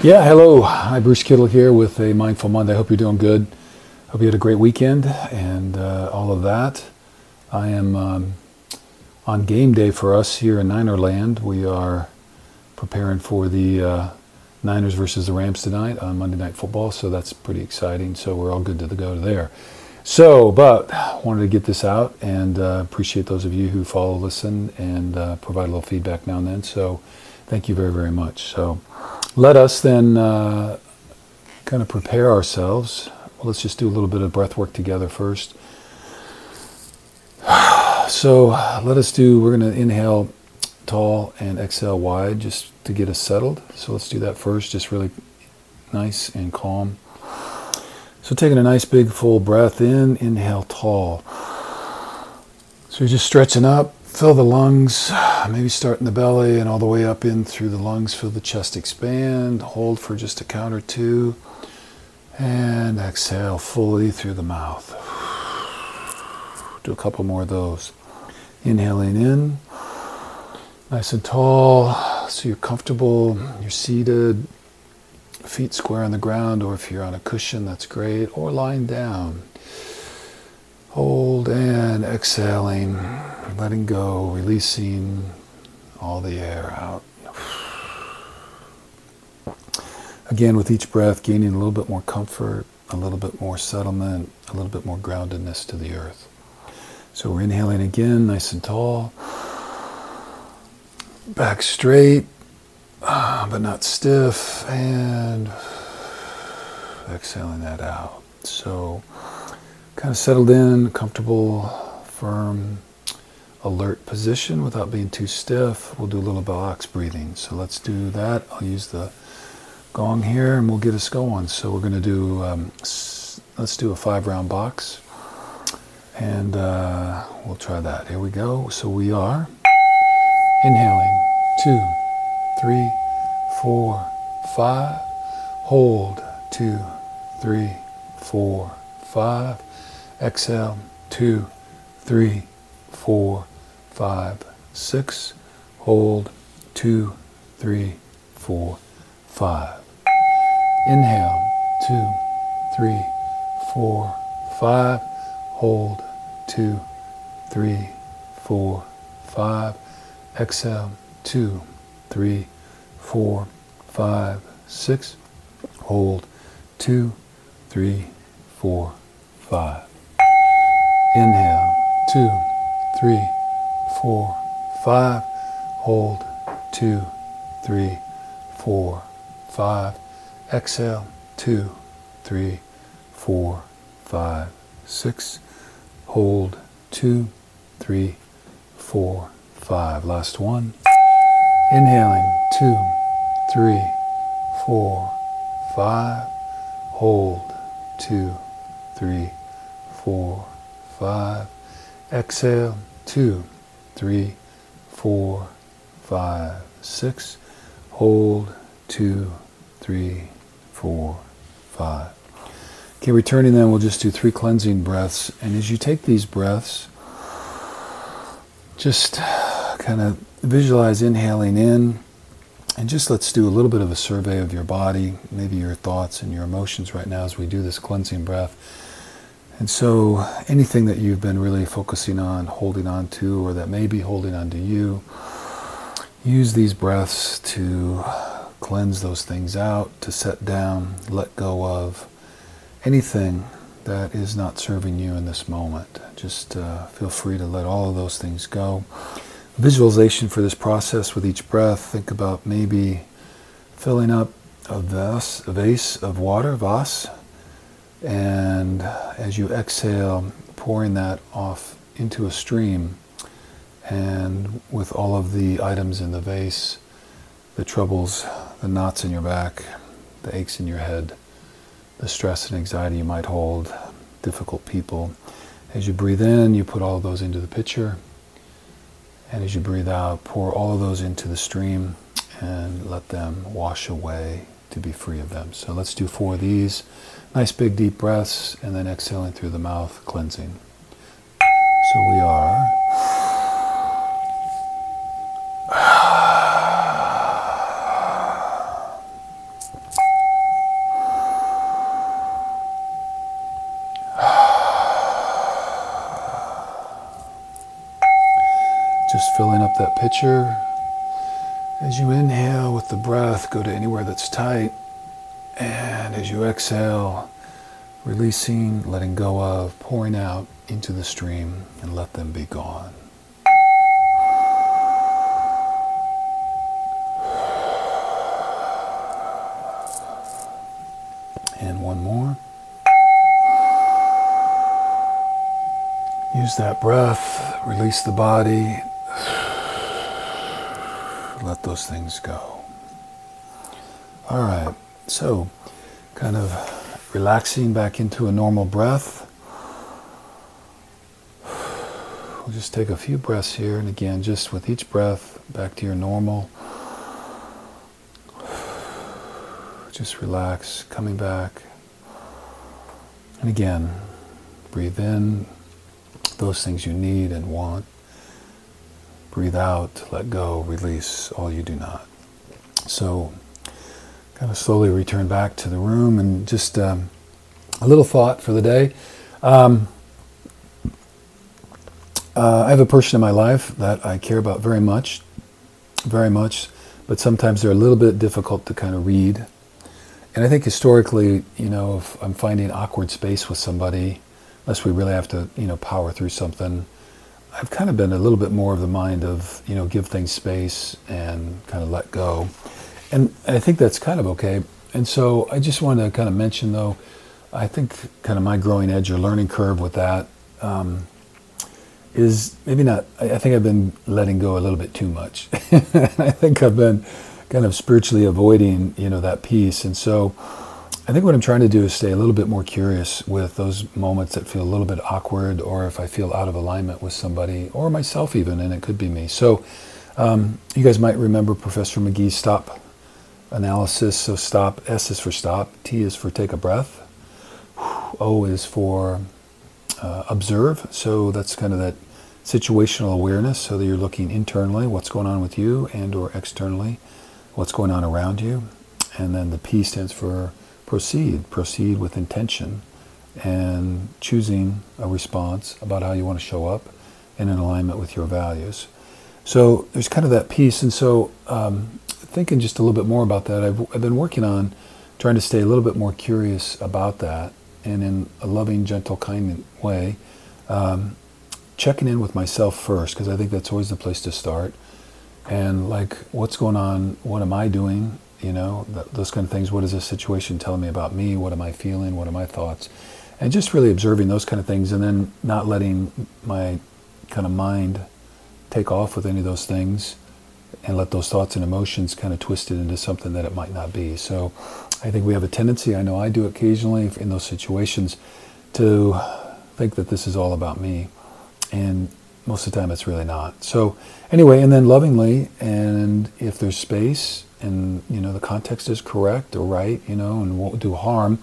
Yeah, hello. Hi, Bruce Kittle here with a Mindful Monday. I hope you're doing good. Hope you had a great weekend and uh, all of that. I am um, on game day for us here in Niner Land. We are preparing for the uh, Niners versus the Rams tonight on Monday Night Football, so that's pretty exciting. So we're all good to go there. So, but wanted to get this out and uh, appreciate those of you who follow, listen, and uh, provide a little feedback now and then. So, thank you very, very much. So, let us then uh, kind of prepare ourselves. Well, let's just do a little bit of breath work together first. So, let us do, we're going to inhale tall and exhale wide just to get us settled. So, let's do that first, just really nice and calm. So taking a nice big full breath in, inhale tall. So you're just stretching up, fill the lungs, maybe start in the belly and all the way up in through the lungs, feel the chest expand, hold for just a count or two, and exhale fully through the mouth. Do a couple more of those. Inhaling in, nice and tall, so you're comfortable, you're seated, feet square on the ground, or if you're on a cushion, that's great, or lying down. Hold and exhaling, letting go, releasing all the air out. Again, with each breath, gaining a little bit more comfort, a little bit more settlement, a little bit more groundedness to the earth. So we're inhaling again, nice and tall. Back straight, uh, but not stiff, and exhaling that out. So, kind of settled in, comfortable, firm, alert position without being too stiff. We'll do a little box breathing. So, let's do that. I'll use the gong here and we'll get us going. So, we're going to do, um, let's do a five round box. And uh, we'll try that. Here we go. So, we are inhaling two three, four, five. Hold, two, three, four, five. Exhale, two, three, four, five, six. Hold, two, three, four, five. Inhale, two, three, four, five. Hold, two, three, four, five. Exhale, two, three, four, five, six. Hold, two, three, four, five. Inhale, two, three, four, five. Hold, two, three, four, five. Exhale, two, three, four, five, six. Hold, two, three, four, five. Last one. Inhaling, two, three, four, five. Hold, two, three, four, five. Exhale, two, three, four, five, six. Hold, two, three, four, five. Okay, returning then, we'll just do three cleansing breaths. And as you take these breaths, just kind of visualize inhaling in. And just let's do a little bit of a survey of your body, maybe your thoughts and your emotions right now as we do this cleansing breath. And so, anything that you've been really focusing on, holding on to, or that may be holding on to you, use these breaths to cleanse those things out, to set down, let go of anything that is not serving you in this moment. Just uh, feel free to let all of those things go visualization for this process with each breath, think about maybe filling up a vase, a vase of water, vase, and as you exhale, pouring that off into a stream, and with all of the items in the vase, the troubles, the knots in your back, the aches in your head, the stress and anxiety you might hold, difficult people. As you breathe in, you put all of those into the pitcher and as you breathe out, pour all of those into the stream and let them wash away to be free of them. So let's do four of these. Nice big deep breaths, and then exhaling through the mouth, cleansing. So we are. Just filling up that pitcher as you inhale with the breath, go to anywhere that's tight. And as you exhale, releasing, letting go of, pouring out into the stream and let them be gone. And one more. Use that breath, release the body, let those things go. All right, so kind of relaxing back into a normal breath. We'll just take a few breaths here, and again, just with each breath, back to your normal. Just relax, coming back. And again, breathe in those things you need and want. Breathe out, let go, release all you do not. So, kind of slowly return back to the room and just um, a little thought for the day. Um, uh, I have a person in my life that I care about very much, very much, but sometimes they're a little bit difficult to kind of read. And I think historically, you know, if I'm finding awkward space with somebody, unless we really have to, you know, power through something, I've kind of been a little bit more of the mind of, you know, give things space and kind of let go. And I think that's kind of okay. And so I just wanted to kind of mention, though, I think kind of my growing edge or learning curve with that um, is maybe not, I think I've been letting go a little bit too much. I think I've been kind of spiritually avoiding, you know, that piece. And so I think what I'm trying to do is stay a little bit more curious with those moments that feel a little bit awkward or if I feel out of alignment with somebody or myself even, and it could be me. So um, you guys might remember Professor McGee's stop analysis. So stop, S is for stop, T is for take a breath, O is for uh, observe. So that's kind of that situational awareness so that you're looking internally, what's going on with you and or externally, what's going on around you. And then the P stands for proceed, proceed with intention and choosing a response about how you want to show up and in alignment with your values. So there's kind of that piece. And so um, thinking just a little bit more about that, I've, I've been working on trying to stay a little bit more curious about that and in a loving, gentle, kind way, um, checking in with myself first, because I think that's always the place to start. And like, what's going on? What am I doing? You know, th- those kind of things. What is this situation telling me about me? What am I feeling? What are my thoughts? And just really observing those kind of things and then not letting my kind of mind take off with any of those things and let those thoughts and emotions kind of twist it into something that it might not be. So I think we have a tendency, I know I do occasionally in those situations, to think that this is all about me. And most of the time it's really not. So anyway, and then lovingly, and if there's space and, you know, the context is correct or right, you know, and won't do harm,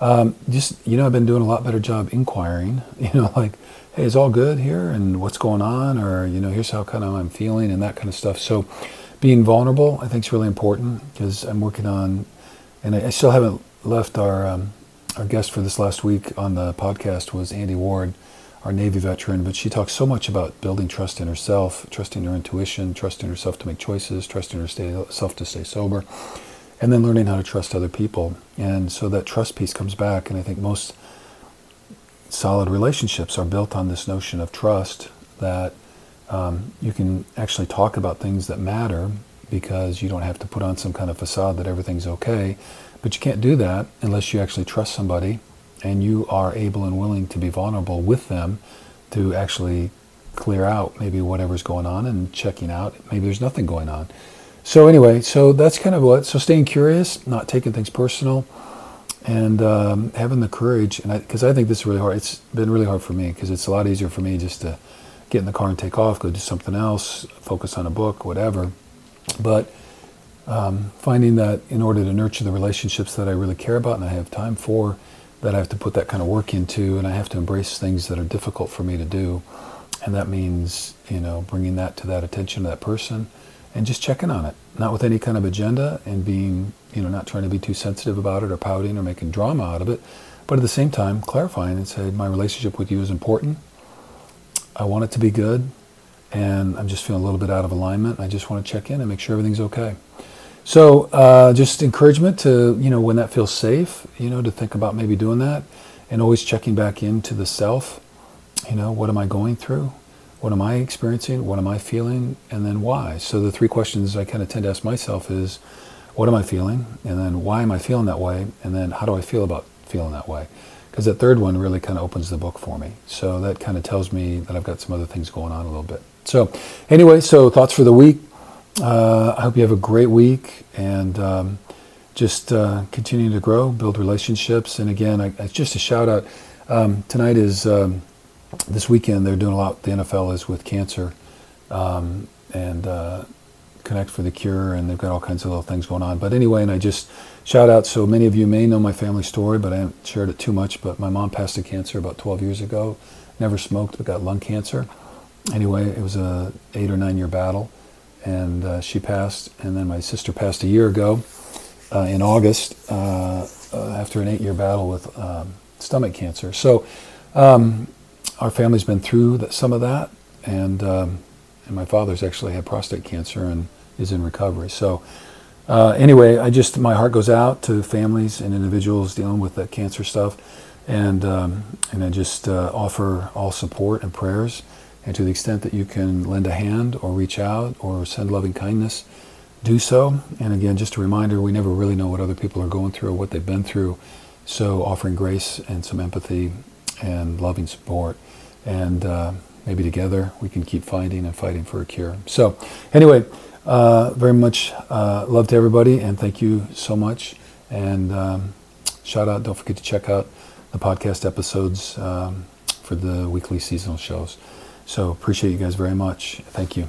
um, just, you know, I've been doing a lot better job inquiring, you know, like, hey, is all good here and what's going on? Or, you know, here's how kind of I'm feeling and that kind of stuff. So being vulnerable, I think is really important because I'm working on, and I, I still haven't left our, um, our guest for this last week on the podcast was Andy Ward, our Navy veteran, but she talks so much about building trust in herself, trusting her intuition, trusting herself to make choices, trusting herself to stay sober, and then learning how to trust other people. And so that trust piece comes back, and I think most solid relationships are built on this notion of trust that um, you can actually talk about things that matter because you don't have to put on some kind of facade that everything's okay. But you can't do that unless you actually trust somebody and you are able and willing to be vulnerable with them to actually clear out maybe whatever's going on and checking out maybe there's nothing going on. So anyway, so that's kind of what. So staying curious, not taking things personal, and um, having the courage and because I, I, think this is really hard it's been really hard for me because it's a lot easier for me just to get in the car and take off go do something else focus on a book whatever but um, finding that in order to nurture the relationships that i really care about and i have time for that i have to put that kind of work into and i have to embrace things that are difficult for me to do and that means you know bringing that to that attention to that person and just checking on it, not with any kind of agenda and being, you know, not trying to be too sensitive about it or pouting or making drama out of it, but at the same time clarifying and say, my relationship with you is important. I want it to be good. and I'm just feeling a little bit out of alignment. I just want to check in and make sure everything's okay. So uh, just encouragement to, you know, when that feels safe, you know, to think about maybe doing that and always checking back into the self. You know, what am I going through? What am I experiencing? What am I feeling? And then why? So the three questions I kind of tend to ask myself is, what am I feeling? And then why am I feeling that way? And then how do I feel about feeling that way? Because that third one really kind of opens the book for me. So that kind of tells me that I've got some other things going on a little bit. So anyway, so thoughts for the week. Uh, I hope you have a great week and um, just uh, continue to grow, build relationships. And again, I, just a shout out. Um, tonight is um, this weekend. They're doing a lot. The NFL is with cancer um, and uh, Connect for the Cure, and they've got all kinds of little things going on. But anyway, and I just shout out. So many of you may know my family story, but I haven't shared it too much. But my mom passed of cancer about 12 years ago. Never smoked, but got lung cancer. Anyway, it was a eight or nine year battle and uh, she passed. And then my sister passed a year ago uh, in August uh, uh after an eight-year battle with um, stomach cancer. So um, our family's been through some of that, and um, and my father's actually had prostate cancer and is in recovery. So. Uh, anyway, I just my heart goes out to families and individuals dealing with that cancer stuff, and um, and I just uh, offer all support and prayers and to the extent that you can lend a hand or reach out or send loving kindness, do so. And again, just a reminder we never really know what other people are going through or what they've been through. So offering grace and some empathy and loving support. And uh, maybe together we can keep finding and fighting for a cure. So, anyway, uh, very much uh, love to everybody and thank you so much. And um, shout out, don't forget to check out the podcast episodes um, for the weekly seasonal shows. So appreciate you guys very much. Thank you.